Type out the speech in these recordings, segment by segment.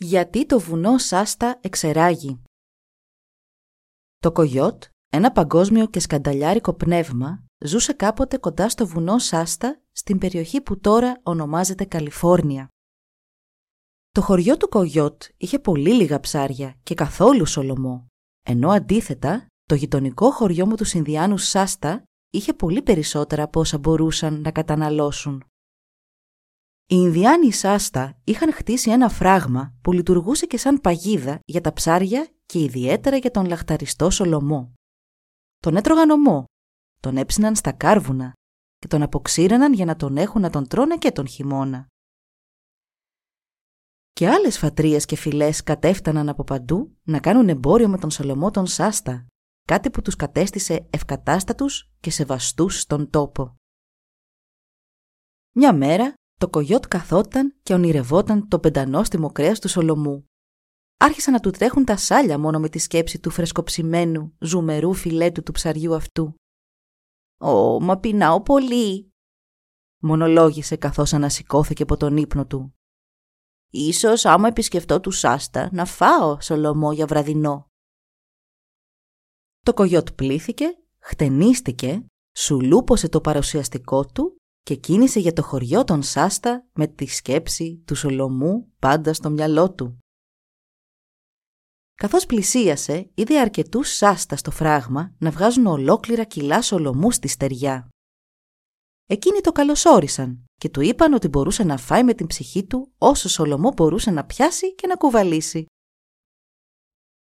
Γιατί το βουνό Σάστα εξεράγει. Το κογιότ, ένα παγκόσμιο και σκανταλιάρικο πνεύμα, ζούσε κάποτε κοντά στο βουνό Σάστα, στην περιοχή που τώρα ονομάζεται Καλιφόρνια. Το χωριό του Κογιότ είχε πολύ λίγα ψάρια και καθόλου σολομό, ενώ αντίθετα το γειτονικό χωριό μου του Ινδιάνου Σάστα είχε πολύ περισσότερα από όσα μπορούσαν να καταναλώσουν. Οι Ινδιάνοι Σάστα είχαν χτίσει ένα φράγμα που λειτουργούσε και σαν παγίδα για τα ψάρια και ιδιαίτερα για τον λαχταριστό Σολομό. Τον έτρωγαν ομό, τον έψιναν στα κάρβουνα και τον αποξήραναν για να τον έχουν να τον τρώνε και τον χειμώνα. Και άλλες φατρίες και φυλές κατέφταναν από παντού να κάνουν εμπόριο με τον Σολομό τον Σάστα, κάτι που τους κατέστησε ευκατάστατους και σεβαστούς στον τόπο. Μια μέρα το κογιότ καθόταν και ονειρευόταν το πεντανόστιμο κρέας του Σολομού. Άρχισαν να του τρέχουν τα σάλια μόνο με τη σκέψη του φρεσκοψημένου, ζουμερού φιλέτου του ψαριού αυτού. «Ω, μα πεινάω πολύ», μονολόγησε καθώς ανασηκώθηκε από τον ύπνο του. «Ίσως άμα επισκεφτώ τους Σάστα να φάω Σολομό για βραδινό». Το κογιότ πλήθηκε, χτενίστηκε, σουλούπωσε το παρουσιαστικό του και κίνησε για το χωριό των Σάστα με τη σκέψη του Σολομού πάντα στο μυαλό του. Καθώς πλησίασε, είδε αρκετούς Σάστα στο φράγμα να βγάζουν ολόκληρα κιλά Σολομού στη στεριά. Εκείνοι το καλωσόρισαν και του είπαν ότι μπορούσε να φάει με την ψυχή του όσο Σολομό μπορούσε να πιάσει και να κουβαλήσει.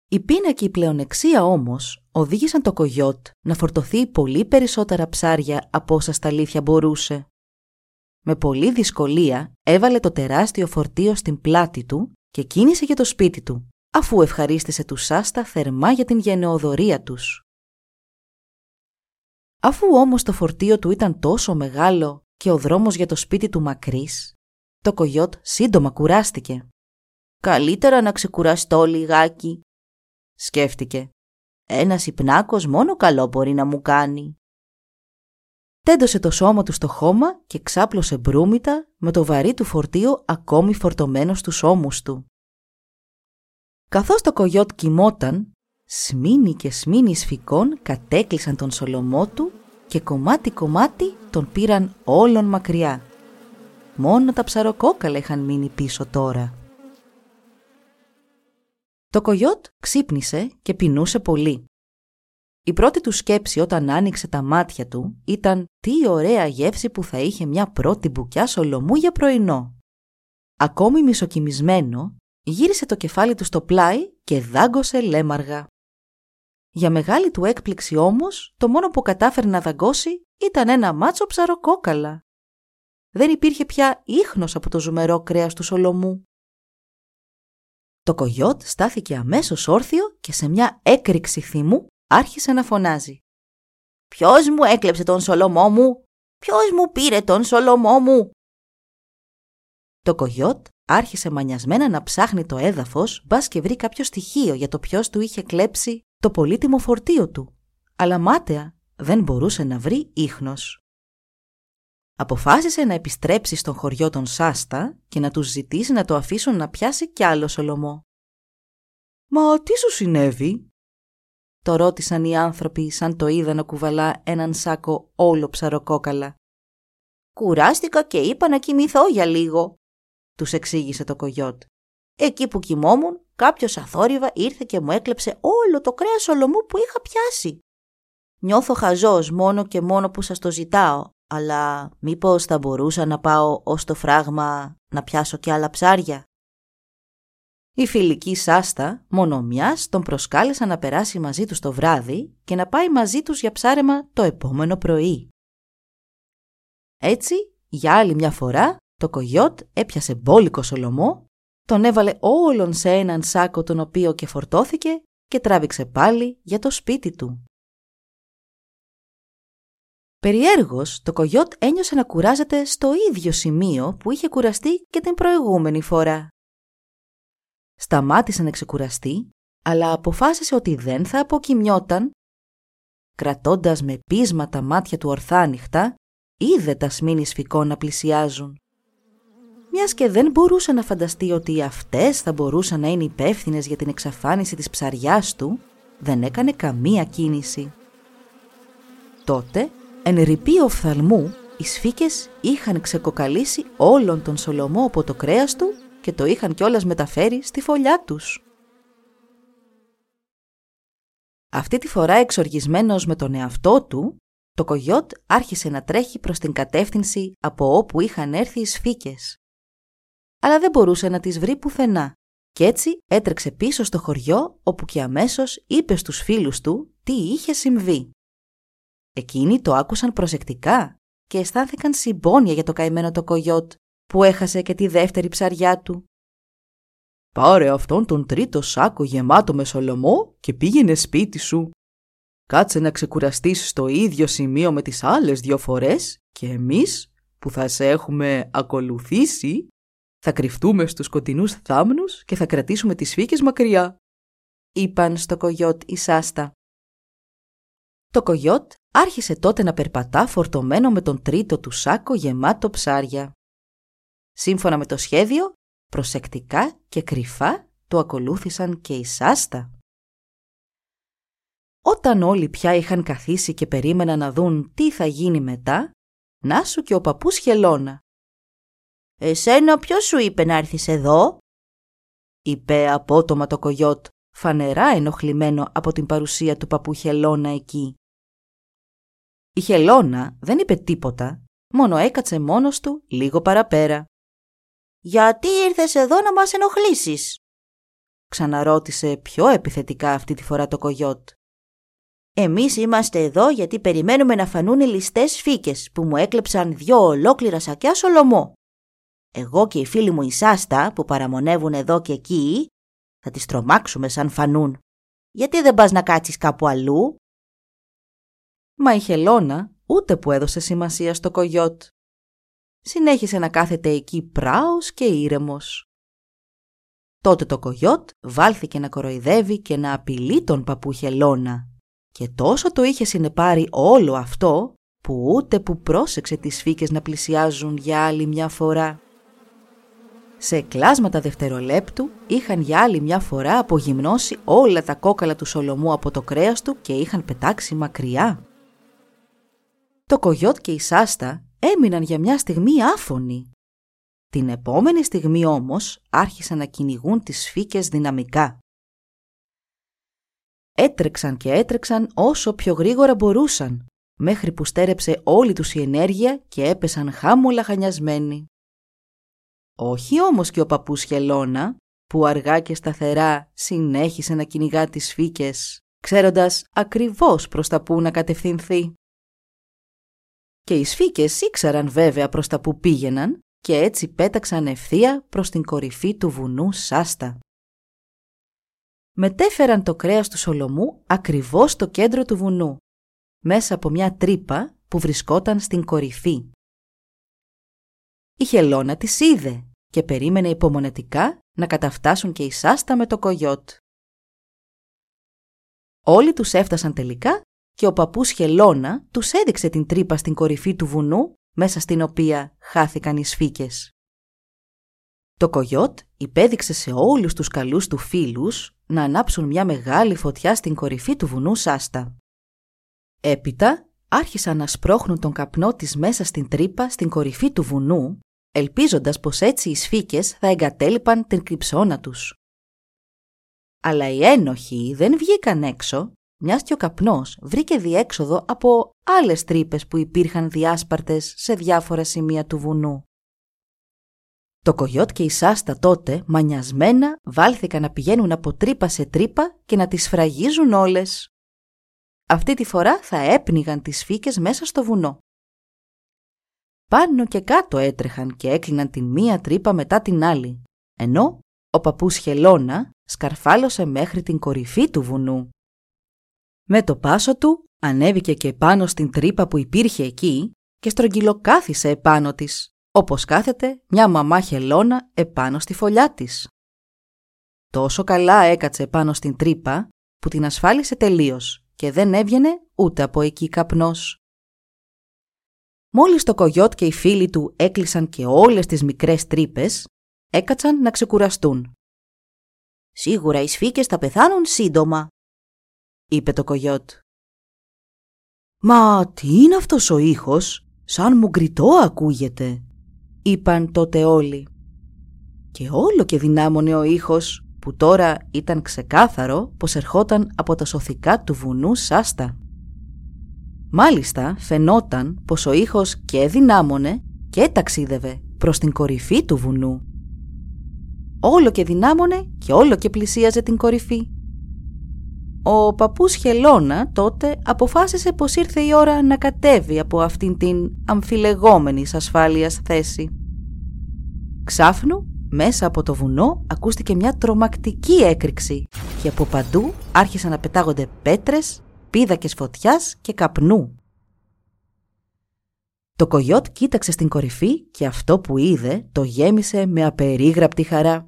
Η πείνα και η πλεονεξία όμως οδήγησαν το κογιότ να φορτωθεί πολύ περισσότερα ψάρια από όσα στα αλήθεια μπορούσε. Με πολλή δυσκολία έβαλε το τεράστιο φορτίο στην πλάτη του και κίνησε για το σπίτι του, αφού ευχαρίστησε τους Σάστα θερμά για την γενεοδορία τους. Αφού όμως το φορτίο του ήταν τόσο μεγάλο και ο δρόμος για το σπίτι του μακρύς, το κογιότ σύντομα κουράστηκε. «Καλύτερα να ξεκουραστώ λιγάκι», σκέφτηκε. «Ένας υπνάκος μόνο καλό μπορεί να μου κάνει» τέντωσε το σώμα του στο χώμα και ξάπλωσε μπρούμητα με το βαρύ του φορτίο ακόμη φορτωμένο στους ώμους του. Καθώς το κογιότ κοιμόταν, σμήνι και σμήνι σφικών κατέκλυσαν τον σολομό του και κομμάτι-κομμάτι τον πήραν όλον μακριά. Μόνο τα ψαροκόκαλα είχαν μείνει πίσω τώρα. Το κογιότ ξύπνησε και πεινούσε πολύ. Η πρώτη του σκέψη όταν άνοιξε τα μάτια του ήταν τι ωραία γεύση που θα είχε μια πρώτη μπουκιά σολομού για πρωινό. Ακόμη μισοκιμισμένο, γύρισε το κεφάλι του στο πλάι και δάγκωσε λέμαργα. Για μεγάλη του έκπληξη όμως, το μόνο που κατάφερε να δαγκώσει ήταν ένα μάτσο ψαροκόκαλα. Δεν υπήρχε πια ίχνος από το ζουμερό κρέας του Σολομού. Το κογιότ στάθηκε αμέσως όρθιο και σε μια έκρηξη θυμού άρχισε να φωνάζει. «Ποιος μου έκλεψε τον Σολομό μου! Ποιος μου πήρε τον Σολομό μου!» Το κογιότ άρχισε μανιασμένα να ψάχνει το έδαφος μπας και βρει κάποιο στοιχείο για το ποιος του είχε κλέψει το πολύτιμο φορτίο του. Αλλά μάταια δεν μπορούσε να βρει ίχνος. Αποφάσισε να επιστρέψει στον χωριό των Σάστα και να τους ζητήσει να το αφήσουν να πιάσει κι άλλο Σολομό. «Μα τι σου συνέβη» Το ρώτησαν οι άνθρωποι σαν το είδαν να κουβαλά έναν σάκο όλο ψαροκόκαλα. «Κουράστηκα και είπα να κοιμηθώ για λίγο», τους εξήγησε το κογιότ. «Εκεί που κοιμόμουν, κάποιος αθόρυβα ήρθε και μου έκλεψε όλο το κρέας ολομού που είχα πιάσει. Νιώθω χαζός μόνο και μόνο που σας το ζητάω, αλλά μήπως θα μπορούσα να πάω ως το φράγμα να πιάσω κι άλλα ψάρια». Η φιλική Σάστα μόνο μιας τον προσκάλεσαν να περάσει μαζί τους το βράδυ και να πάει μαζί τους για ψάρεμα το επόμενο πρωί. Έτσι, για άλλη μια φορά, το κογιότ έπιασε μπόλικο σολομό, τον έβαλε όλον σε έναν σάκο τον οποίο και φορτώθηκε και τράβηξε πάλι για το σπίτι του. Περιέργως, το κογιότ ένιωσε να κουράζεται στο ίδιο σημείο που είχε κουραστεί και την προηγούμενη φορά. Σταμάτησε να ξεκουραστεί, αλλά αποφάσισε ότι δεν θα αποκοιμιόταν. Κρατώντας με πείσμα τα μάτια του ορθά ανοιχτά, είδε τα σμήνη σφικών να πλησιάζουν. Μιας και δεν μπορούσε να φανταστεί ότι αυτές θα μπορούσαν να είναι υπεύθυνες για την εξαφάνιση της ψαριάς του, δεν έκανε καμία κίνηση. Τότε Εν ρηπή οφθαλμού, οι σφίκες είχαν ξεκοκαλίσει όλον τον Σολομό από το κρέας του και το είχαν κιόλας μεταφέρει στη φωλιά τους. Αυτή τη φορά εξοργισμένος με τον εαυτό του, το κογιότ άρχισε να τρέχει προς την κατεύθυνση από όπου είχαν έρθει οι σφίκες. Αλλά δεν μπορούσε να τις βρει πουθενά και έτσι έτρεξε πίσω στο χωριό όπου και αμέσως είπε στους φίλους του τι είχε συμβεί. Εκείνοι το άκουσαν προσεκτικά και αισθάνθηκαν συμπόνια για το καημένο το κογιότ που έχασε και τη δεύτερη ψαριά του. «Πάρε αυτόν τον τρίτο σάκο γεμάτο με σολομό και πήγαινε σπίτι σου. Κάτσε να ξεκουραστείς στο ίδιο σημείο με τις άλλες δυο φορές και εμείς που θα σε έχουμε ακολουθήσει θα κρυφτούμε στους σκοτεινούς θάμνους και θα κρατήσουμε τις φύκες μακριά», είπαν στο κογιότ η Σάστα. Το κογιότ άρχισε τότε να περπατά φορτωμένο με τον τρίτο του σάκο γεμάτο ψάρια. Σύμφωνα με το σχέδιο, προσεκτικά και κρυφά το ακολούθησαν και οι Σάστα. Όταν όλοι πια είχαν καθίσει και περίμεναν να δουν τι θα γίνει μετά, να σου και ο παππούς Χελώνα. «Εσένα ποιος σου είπε να έρθεις εδώ» είπε απότομα το κογιότ, φανερά ενοχλημένο από την παρουσία του παππού Χελώνα εκεί. Η Χελώνα δεν είπε τίποτα, μόνο έκατσε μόνος του λίγο παραπέρα. «Γιατί ήρθες εδώ να μας ενοχλήσεις» ξαναρώτησε πιο επιθετικά αυτή τη φορά το κογιότ. «Εμείς είμαστε εδώ γιατί περιμένουμε να φανούν οι ληστές φύκες που μου έκλεψαν δυο ολόκληρα σακιά σολομό. Εγώ και οι φίλοι μου οι Σάστα που παραμονεύουν εδώ και εκεί θα τις τρομάξουμε σαν φανούν. Γιατί δεν πας να κάτσεις κάπου αλλού» Μα η Χελώνα ούτε που έδωσε σημασία στο κογιότ. Συνέχισε να κάθεται εκεί πράος και ήρεμος. Τότε το κογιότ βάλθηκε να κοροϊδεύει και να απειλεί τον παππού Χελώνα και τόσο το είχε συνεπάρει όλο αυτό που ούτε που πρόσεξε τις φύκες να πλησιάζουν για άλλη μια φορά. Σε κλάσματα δευτερολέπτου είχαν για άλλη μια φορά απογυμνώσει όλα τα κόκαλα του Σολομού από το κρέας του και είχαν πετάξει μακριά. Το κογιότ και η Σάστα έμειναν για μια στιγμή άφωνοι. Την επόμενη στιγμή όμως άρχισαν να κυνηγούν τις φύκες δυναμικά. Έτρεξαν και έτρεξαν όσο πιο γρήγορα μπορούσαν, μέχρι που στέρεψε όλη τους η ενέργεια και έπεσαν χάμολα χανιασμένοι. Όχι όμως και ο παππούς Χελώνα, που αργά και σταθερά συνέχισε να κυνηγά τις φύκες, ξέροντας ακριβώς προς τα που να κατευθυνθεί και οι σφίκες ήξεραν βέβαια προς τα που πήγαιναν και έτσι πέταξαν ευθεία προς την κορυφή του βουνού Σάστα. Μετέφεραν το κρέας του Σολομού ακριβώς στο κέντρο του βουνού, μέσα από μια τρύπα που βρισκόταν στην κορυφή. Η Χελώνα τις είδε και περίμενε υπομονετικά να καταφτάσουν και οι Σάστα με το κογιότ. Όλοι τους έφτασαν τελικά και ο παππούς Χελώνα τους έδειξε την τρύπα στην κορυφή του βουνού μέσα στην οποία χάθηκαν οι σφίκες. Το κογιότ υπέδειξε σε όλους τους καλούς του φίλους να ανάψουν μια μεγάλη φωτιά στην κορυφή του βουνού Σάστα. Έπειτα άρχισαν να σπρώχνουν τον καπνό της μέσα στην τρύπα στην κορυφή του βουνού, ελπίζοντας πως έτσι οι σφίκες θα εγκατέλειπαν την κρυψώνα τους. Αλλά οι ένοχοι δεν βγήκαν έξω μιας και ο καπνός βρήκε διέξοδο από άλλες τρύπες που υπήρχαν διάσπαρτες σε διάφορα σημεία του βουνού. Το κογιότ και η Σάστα τότε, μανιασμένα, βάλθηκαν να πηγαίνουν από τρύπα σε τρύπα και να τις φραγίζουν όλες. Αυτή τη φορά θα έπνιγαν τις φύκες μέσα στο βουνό. Πάνω και κάτω έτρεχαν και έκλειναν την μία τρύπα μετά την άλλη, ενώ ο παππούς Χελώνα σκαρφάλωσε μέχρι την κορυφή του βουνού. Με το πάσο του ανέβηκε και πάνω στην τρύπα που υπήρχε εκεί και στρογγυλοκάθισε επάνω της, όπως κάθεται μια μαμά χελώνα επάνω στη φωλιά της. Τόσο καλά έκατσε πάνω στην τρύπα που την ασφάλισε τελείως και δεν έβγαινε ούτε από εκεί καπνός. Μόλις το κογιότ και οι φίλοι του έκλεισαν και όλες τις μικρές τρύπες, έκατσαν να ξεκουραστούν. «Σίγουρα οι σφίκες θα πεθάνουν σύντομα», είπε το κογιότ. «Μα τι είναι αυτός ο ήχος, σαν μουγκριτό ακούγεται», είπαν τότε όλοι. Και όλο και δυνάμωνε ο ήχος που τώρα ήταν ξεκάθαρο πως ερχόταν από τα σωθικά του βουνού Σάστα. Μάλιστα φαινόταν πως ο ήχος και δυνάμωνε και ταξίδευε προς την κορυφή του βουνού. Όλο και δυνάμωνε και όλο και πλησίαζε την κορυφή. Ο παππούς Χελώνα τότε αποφάσισε πως ήρθε η ώρα να κατέβει από αυτήν την αμφιλεγόμενη ασφάλειας θέση. Ξάφνου, μέσα από το βουνό ακούστηκε μια τρομακτική έκρηξη και από παντού άρχισαν να πετάγονται πέτρες, πίδακες φωτιάς και καπνού. Το κογιότ κοίταξε στην κορυφή και αυτό που είδε το γέμισε με απερίγραπτη χαρά.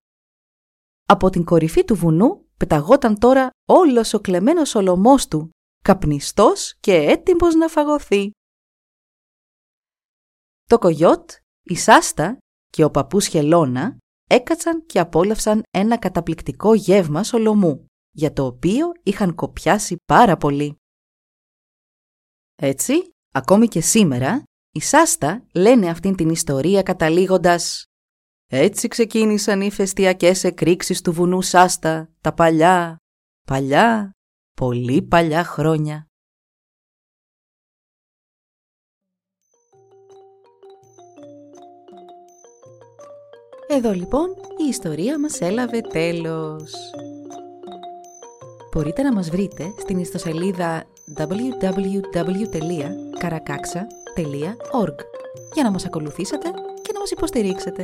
Από την κορυφή του βουνού πεταγόταν τώρα όλος ο κλεμμένος ολομός του, καπνιστός και έτοιμος να φαγωθεί. Το κογιότ, η Σάστα και ο παππούς Χελώνα έκατσαν και απόλαυσαν ένα καταπληκτικό γεύμα σολομού, για το οποίο είχαν κοπιάσει πάρα πολύ. Έτσι, ακόμη και σήμερα, οι Σάστα λένε αυτήν την ιστορία καταλήγοντας «Έτσι ξεκίνησαν οι φεστιακές εκρήξεις του βουνού Σάστα, τα παλιά, παλιά, πολύ παλιά χρόνια». Εδώ λοιπόν η ιστορία μας έλαβε τέλος. Μπορείτε να μας βρείτε στην ιστοσελίδα www.karakaksa.org για να μας ακολουθήσετε και να μας υποστηρίξετε.